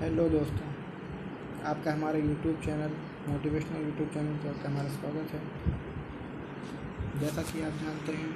Hello दोस्तों, आपका हमारे YouTube channel motivational YouTube channel पर आपका हमारा स्वागत है। जैसा कि आप जानते हैं